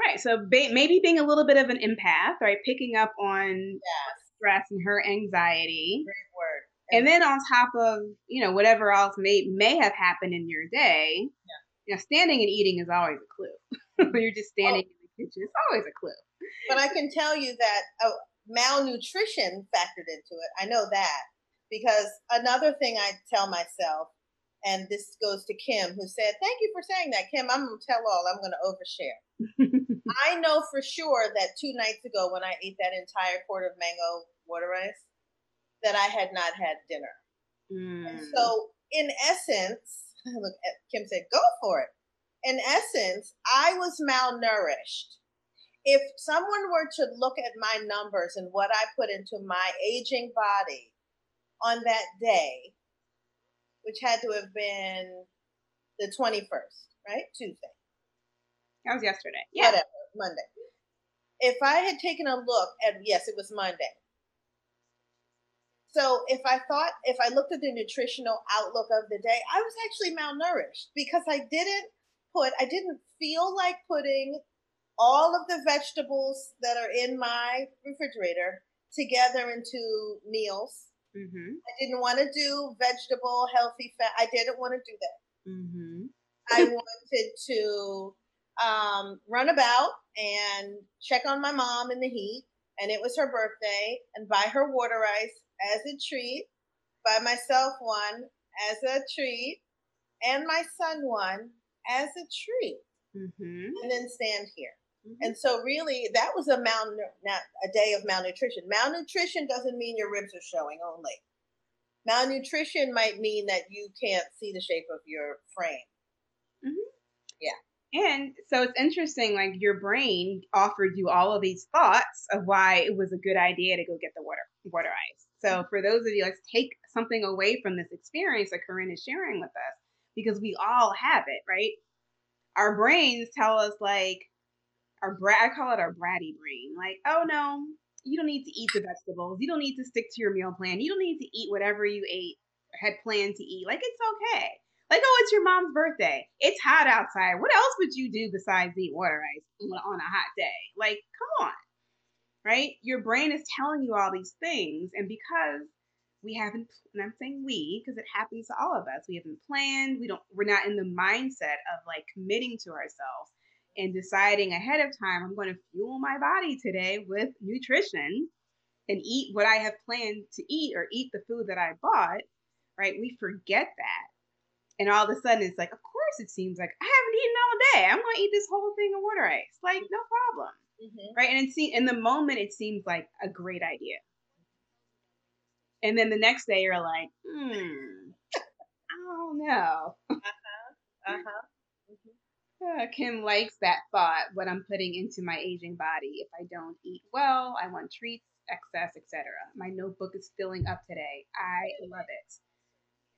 [SPEAKER 1] Right. So ba- maybe being a little bit of an empath, right? Picking up on yes. stress and her anxiety.
[SPEAKER 2] Great word.
[SPEAKER 1] And then on top of, you know, whatever else may may have happened in your day, yeah. you know, standing and eating is always a clue. when *laughs* you're just standing oh. in the kitchen, it's always a clue.
[SPEAKER 2] But I can tell you that oh, malnutrition factored into it. I know that because another thing I tell myself and this goes to Kim, who said, Thank you for saying that, Kim. I'm going to tell all, I'm going to overshare. *laughs* I know for sure that two nights ago, when I ate that entire quart of mango water ice, that I had not had dinner. Mm. So, in essence, *laughs* look, Kim said, Go for it. In essence, I was malnourished. If someone were to look at my numbers and what I put into my aging body on that day, which had to have been the 21st, right? Tuesday.
[SPEAKER 1] That was yesterday. Yeah.
[SPEAKER 2] Whatever, Monday. If I had taken a look at, yes, it was Monday. So if I thought, if I looked at the nutritional outlook of the day, I was actually malnourished because I didn't put, I didn't feel like putting all of the vegetables that are in my refrigerator together into meals Mm-hmm. I didn't want to do vegetable, healthy fat. I didn't want to do that. Mm-hmm. I wanted to um, run about and check on my mom in the heat, and it was her birthday, and buy her water ice as a treat, buy myself one as a treat, and my son one as a treat, mm-hmm. and then stand here. Mm-hmm. And so, really, that was a mal- a day of malnutrition. Malnutrition doesn't mean your ribs are showing only. Malnutrition might mean that you can't see the shape of your frame. Mm-hmm. Yeah.
[SPEAKER 1] And so it's interesting, like your brain offered you all of these thoughts of why it was a good idea to go get the water water ice. So mm-hmm. for those of you, let's take something away from this experience that Corinne is sharing with us, because we all have it, right? Our brains tell us like, our brat, I call it our bratty brain. Like, oh no, you don't need to eat the vegetables. You don't need to stick to your meal plan. You don't need to eat whatever you ate had planned to eat. Like, it's okay. Like, oh, it's your mom's birthday. It's hot outside. What else would you do besides eat water ice on a hot day? Like, come on. Right? Your brain is telling you all these things. And because we haven't, and I'm saying we, because it happens to all of us, we haven't planned, we don't, we're not in the mindset of like committing to ourselves and deciding ahead of time, I'm going to fuel my body today with nutrition and eat what I have planned to eat or eat the food that I bought, right? We forget that. And all of a sudden, it's like, of course, it seems like I haven't eaten all day. I'm going to eat this whole thing of water ice. Like, no problem. Mm-hmm. Right. And see, in the moment, it seems like a great idea. And then the next day, you're like, hmm, I don't know. Uh-huh. Uh-huh. Uh, Kim likes that thought, what I'm putting into my aging body. If I don't eat well, I want treats, excess, etc. My notebook is filling up today. I love it.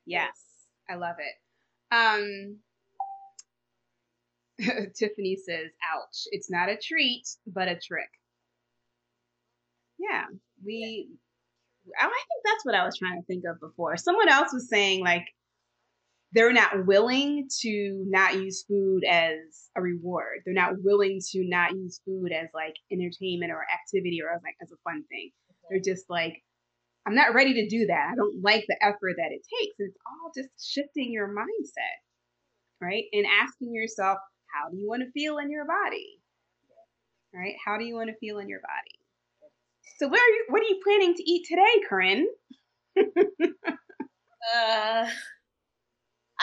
[SPEAKER 1] Yes, I love it. Um, *laughs* Tiffany says, ouch. It's not a treat, but a trick. Yeah, we, I think that's what I was trying to think of before. Someone else was saying, like, they're not willing to not use food as a reward. They're not willing to not use food as like entertainment or activity or as like as a fun thing. They're just like, I'm not ready to do that. I don't like the effort that it takes. And It's all just shifting your mindset, right? And asking yourself, how do you want to feel in your body? Right? How do you want to feel in your body? So what are you what are you planning to eat today, Corinne? *laughs*
[SPEAKER 2] uh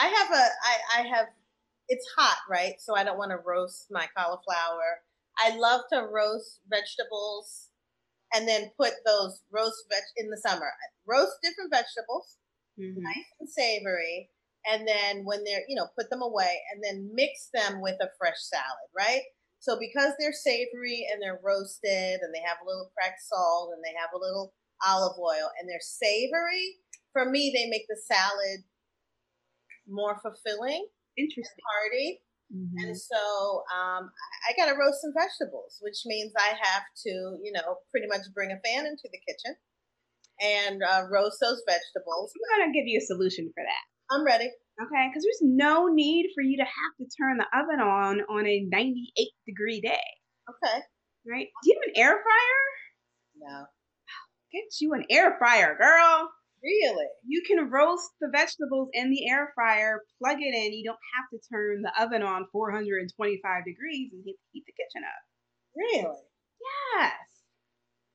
[SPEAKER 2] I have a I, I have it's hot, right? So I don't want to roast my cauliflower. I love to roast vegetables and then put those roast veg in the summer. Roast different vegetables, mm-hmm. nice and savory, and then when they're you know put them away and then mix them with a fresh salad, right? So because they're savory and they're roasted and they have a little cracked salt and they have a little olive oil and they're savory, for me they make the salad more fulfilling,
[SPEAKER 1] interesting,
[SPEAKER 2] hearty. Mm-hmm. And so um, I, I got to roast some vegetables, which means I have to, you know, pretty much bring a fan into the kitchen and uh, roast those vegetables.
[SPEAKER 1] I'm going to give you a solution for that.
[SPEAKER 2] I'm ready.
[SPEAKER 1] Okay, because there's no need for you to have to turn the oven on on a 98 degree day.
[SPEAKER 2] Okay.
[SPEAKER 1] Right? Do you have an air fryer?
[SPEAKER 2] No.
[SPEAKER 1] Get you an air fryer, girl.
[SPEAKER 2] Really?
[SPEAKER 1] You can roast the vegetables in the air fryer, plug it in. You don't have to turn the oven on 425 degrees and heat, heat the kitchen up.
[SPEAKER 2] Really?
[SPEAKER 1] Yes.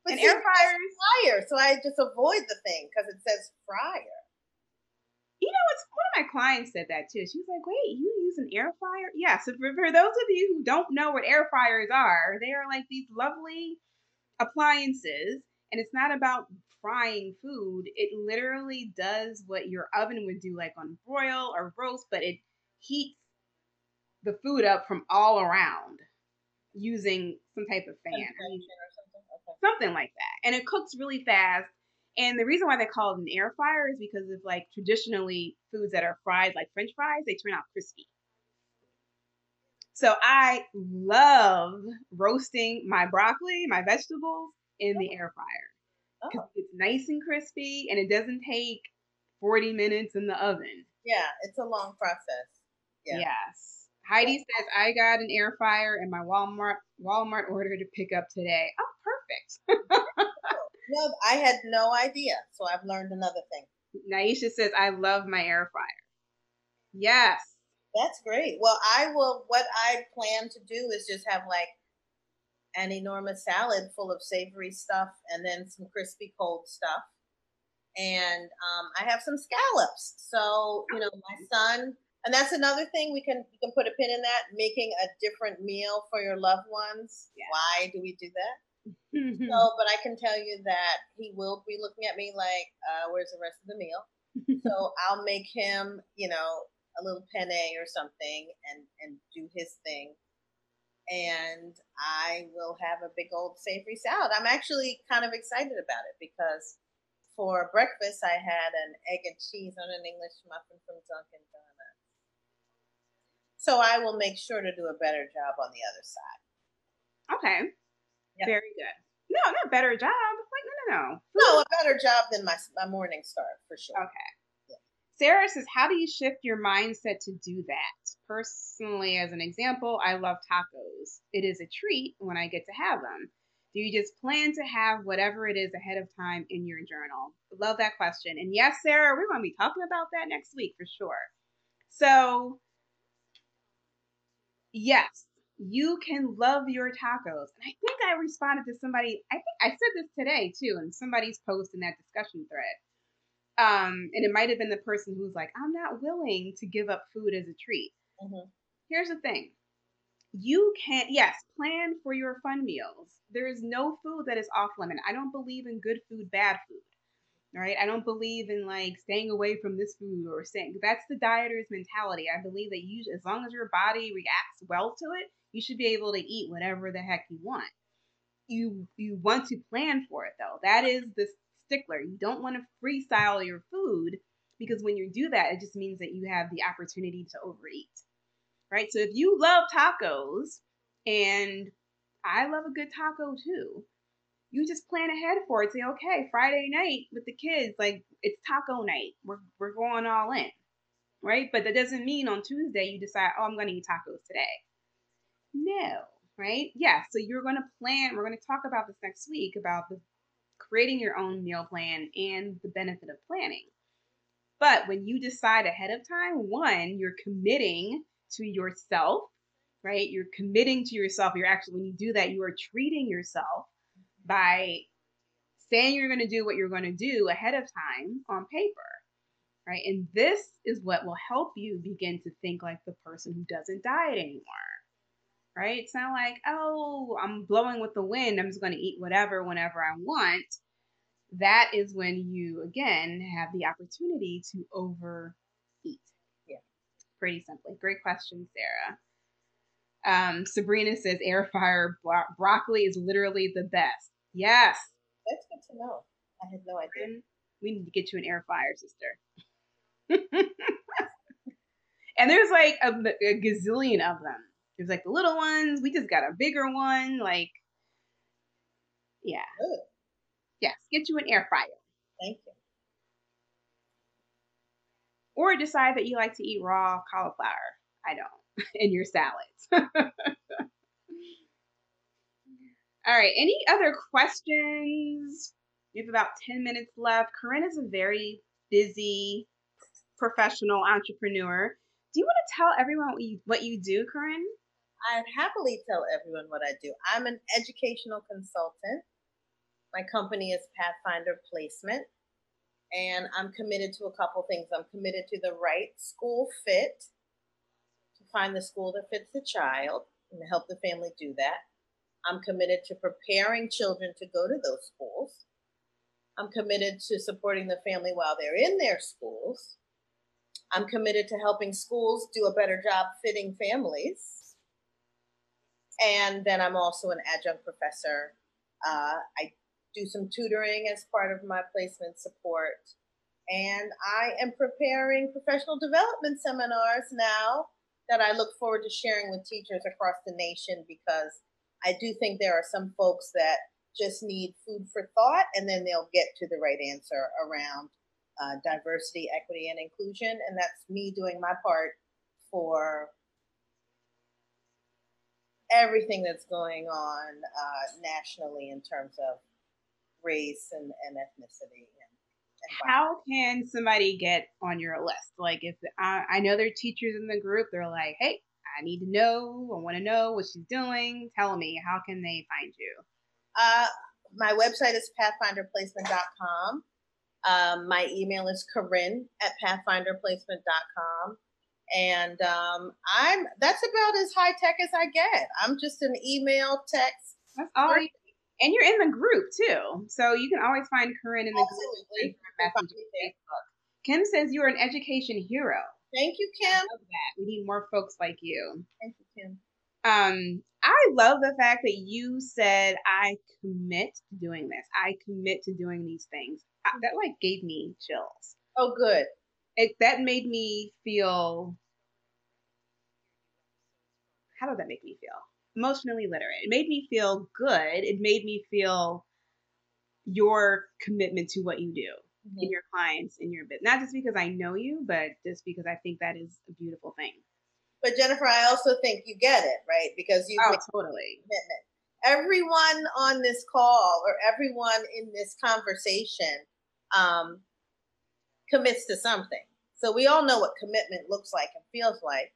[SPEAKER 2] But and see, air fryers. Fryer, so I just avoid the thing because it says fryer.
[SPEAKER 1] You know, it's one of my clients said that too. She was like, "Wait, you use an air fryer?" Yeah. So for, for those of you who don't know what air fryers are, they are like these lovely appliances, and it's not about frying food, it literally does what your oven would do, like on broil or roast, but it heats the food up from all around using some type of fan. something. Okay. something like that. And it cooks really fast. And the reason why they call it an air fryer is because of like traditionally foods that are fried, like French fries, they turn out crispy. So I love roasting my broccoli, my vegetables in the oh. air fryer because oh. it's nice and crispy and it doesn't take 40 minutes in the oven.
[SPEAKER 2] Yeah, it's a long process.
[SPEAKER 1] Yeah. Yes. Heidi says I got an air fryer and my Walmart Walmart order to pick up today. Oh, perfect. *laughs*
[SPEAKER 2] no, I had no idea, so I've learned another thing.
[SPEAKER 1] Naisha says I love my air fryer. Yes.
[SPEAKER 2] That's great. Well, I will. What I plan to do is just have like an enormous salad full of savory stuff and then some crispy cold stuff. And um, I have some scallops. So, you know, my son, and that's another thing we can we can put a pin in that, making a different meal for your loved ones. Yeah. Why do we do that? *laughs* so, but I can tell you that he will be looking at me like, uh, where's the rest of the meal? so *laughs* I'll make him, you know, a little penne or something and and do his thing and I will have a big old savory salad. I'm actually kind of excited about it because for breakfast I had an egg and cheese on an English muffin from Dunkin' Donuts. So I will make sure to do a better job on the other side.
[SPEAKER 1] Okay. Yep. Very good. No, not better job. Like no, no, no.
[SPEAKER 2] No, a better job than my my morning start for sure.
[SPEAKER 1] Okay. Sarah says, How do you shift your mindset to do that? Personally, as an example, I love tacos. It is a treat when I get to have them. Do you just plan to have whatever it is ahead of time in your journal? Love that question. And yes, Sarah, we're going to be talking about that next week for sure. So, yes, you can love your tacos. And I think I responded to somebody, I think I said this today too, in somebody's post in that discussion thread um, and it might have been the person who's like, I'm not willing to give up food as a treat. Mm-hmm. Here's the thing you can't, yes, plan for your fun meals. There is no food that is off limit. I don't believe in good food, bad food. Right? I don't believe in like staying away from this food or saying that's the dieter's mentality. I believe that you, as long as your body reacts well to it, you should be able to eat whatever the heck you want. You you want to plan for it though. That is the stickler. You don't want to freestyle your food because when you do that, it just means that you have the opportunity to overeat. Right? So if you love tacos and I love a good taco too, you just plan ahead for it. Say, okay, Friday night with the kids, like it's taco night. We're we're going all in. right? But that doesn't mean on Tuesday you decide, oh, I'm going to eat tacos today. No, right? Yeah. So you're going to plan. We're going to talk about this next week about the creating your own meal plan and the benefit of planning. But when you decide ahead of time, one, you're committing to yourself, right? You're committing to yourself. You're actually, when you do that, you are treating yourself by saying you're going to do what you're going to do ahead of time on paper, right? And this is what will help you begin to think like the person who doesn't diet anymore, right? It's not like, oh, I'm blowing with the wind. I'm just going to eat whatever whenever I want. That is when you, again, have the opportunity to overeat. Pretty simply. Great question, Sarah. Um, Sabrina says air fryer bro- broccoli is literally the best. Yes.
[SPEAKER 2] That's good to know. I had no idea.
[SPEAKER 1] We need to get you an air fryer, sister. *laughs* and there's like a, a, gazillion of them. There's like the little ones. We just got a bigger one. Like, yeah.
[SPEAKER 2] Good.
[SPEAKER 1] Yes, get you an air fryer.
[SPEAKER 2] Thank you.
[SPEAKER 1] Or decide that you like to eat raw cauliflower. I don't. *laughs* In your salads. *laughs* All right. Any other questions? We have about 10 minutes left. Corinne is a very busy professional entrepreneur. Do you want to tell everyone what you, what you do, Corinne?
[SPEAKER 2] I'd happily tell everyone what I do. I'm an educational consultant. My company is Pathfinder Placement, and I'm committed to a couple things. I'm committed to the right school fit, to find the school that fits the child, and to help the family do that. I'm committed to preparing children to go to those schools. I'm committed to supporting the family while they're in their schools. I'm committed to helping schools do a better job fitting families. And then I'm also an adjunct professor. Uh, I do some tutoring as part of my placement support. And I am preparing professional development seminars now that I look forward to sharing with teachers across the nation because I do think there are some folks that just need food for thought and then they'll get to the right answer around uh, diversity, equity, and inclusion. And that's me doing my part for everything that's going on uh, nationally in terms of race and, and ethnicity. And,
[SPEAKER 1] and How can somebody get on your list? Like, if I, I know there are teachers in the group, they're like, hey, I need to know. I want to know what she's doing. Tell me, how can they find you?
[SPEAKER 2] Uh, my website is pathfinderplacement.com. Um, my email is Corinne at pathfinderplacement.com. And um, I'm that's about as high tech as I get. I'm just an email, text.
[SPEAKER 1] That's all. And you're in the group too, so you can always find Corinne in the Absolutely. group. Kim says you are an education hero.
[SPEAKER 2] Thank you, Kim.
[SPEAKER 1] I love that. We need more folks like you.
[SPEAKER 2] Thank you, Kim.
[SPEAKER 1] Um, I love the fact that you said I commit to doing this. I commit to doing these things. I, that like gave me chills.
[SPEAKER 2] Oh, good.
[SPEAKER 1] It that made me feel. How did that make me feel? Emotionally literate. It made me feel good. It made me feel your commitment to what you do mm-hmm. in your clients in your business. Not just because I know you, but just because I think that is a beautiful thing.
[SPEAKER 2] But Jennifer, I also think you get it, right? Because you
[SPEAKER 1] oh, totally
[SPEAKER 2] commitment. Everyone on this call or everyone in this conversation um, commits to something. So we all know what commitment looks like and feels like.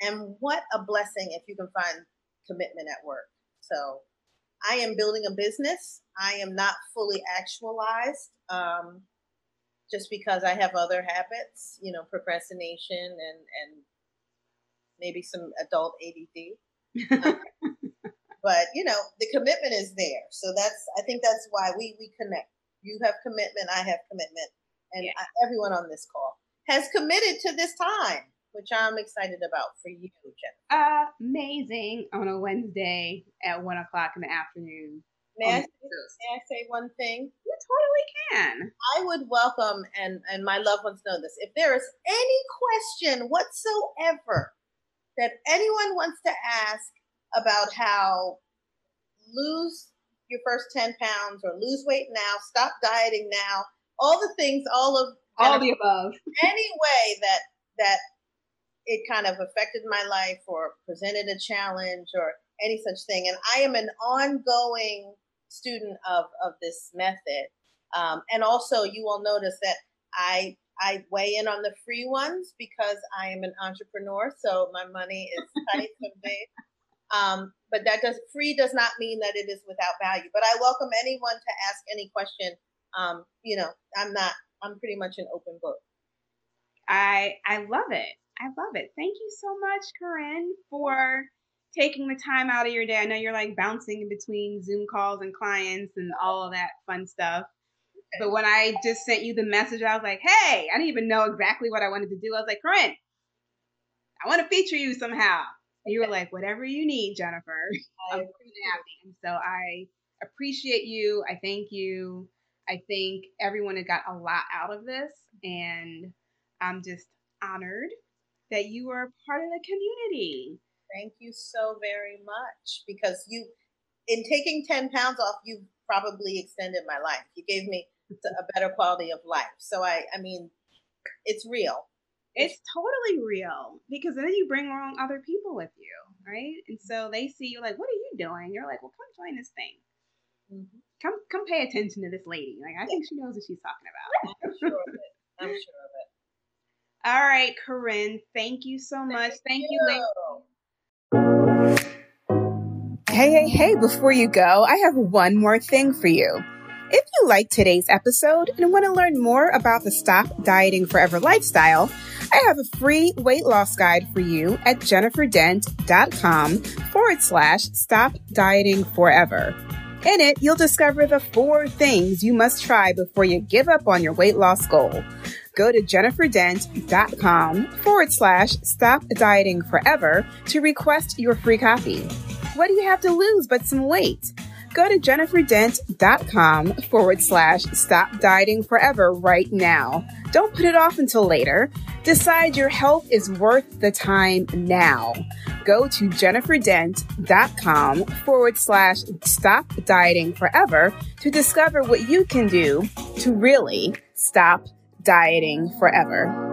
[SPEAKER 2] And what a blessing if you can find commitment at work. So I am building a business. I am not fully actualized um, just because I have other habits, you know, procrastination and, and maybe some adult ADD. um, *laughs* but you know, the commitment is there. So that's I think that's why we we connect. You have commitment, I have commitment, and yeah. I, everyone on this call has committed to this time which I'm excited about for you,
[SPEAKER 1] Jennifer. Amazing on a Wednesday at one o'clock in the afternoon.
[SPEAKER 2] May oh I, say, may I say one thing?
[SPEAKER 1] You totally can.
[SPEAKER 2] I would welcome, and and my loved ones know this. If there is any question whatsoever that anyone wants to ask about how lose your first 10 pounds or lose weight now, stop dieting now, all the things, all of
[SPEAKER 1] all the above.
[SPEAKER 2] Any way that that it kind of affected my life or presented a challenge or any such thing. And I am an ongoing student of, of this method. Um, and also, you will notice that I I weigh in on the free ones because I am an entrepreneur, so my money is *laughs* tight someday. Um, but that does free does not mean that it is without value. But I welcome anyone to ask any question. Um, you know, I'm not. I'm pretty much an open book.
[SPEAKER 1] I I love it. I love it. Thank you so much, Corinne, for taking the time out of your day. I know you're like bouncing in between Zoom calls and clients and all of that fun stuff. But when I just sent you the message, I was like, hey, I didn't even know exactly what I wanted to do. I was like, Corinne, I want to feature you somehow. And you were like, whatever you need, Jennifer. *laughs* I'm happy. And so I appreciate you. I thank you. I think everyone has got a lot out of this. And I'm just honored that you are part of the community.
[SPEAKER 2] Thank you so very much because you, in taking 10 pounds off, you probably extended my life. You gave me a better quality of life. So I, I mean, it's real.
[SPEAKER 1] It's totally real because then you bring along other people with you, right? And so they see you like, what are you doing? You're like, well, come join this thing. Mm-hmm. Come, come pay attention to this lady. Like, I think she knows what she's talking about.
[SPEAKER 2] I'm sure of it. I'm sure.
[SPEAKER 1] All right, Corinne. Thank you so much. Thank, thank you, you Hey, hey, hey, before you go, I have one more thing for you. If you like today's episode and want to learn more about the Stop Dieting Forever lifestyle, I have a free weight loss guide for you at jenniferdent.com forward slash stop dieting forever. In it, you'll discover the four things you must try before you give up on your weight loss goal. Go to jenniferdent.com forward slash stop dieting forever to request your free copy. What do you have to lose but some weight? Go to jenniferdent.com forward slash stop dieting forever right now. Don't put it off until later. Decide your health is worth the time now. Go to jenniferdent.com forward slash stop dieting forever to discover what you can do to really stop dieting forever.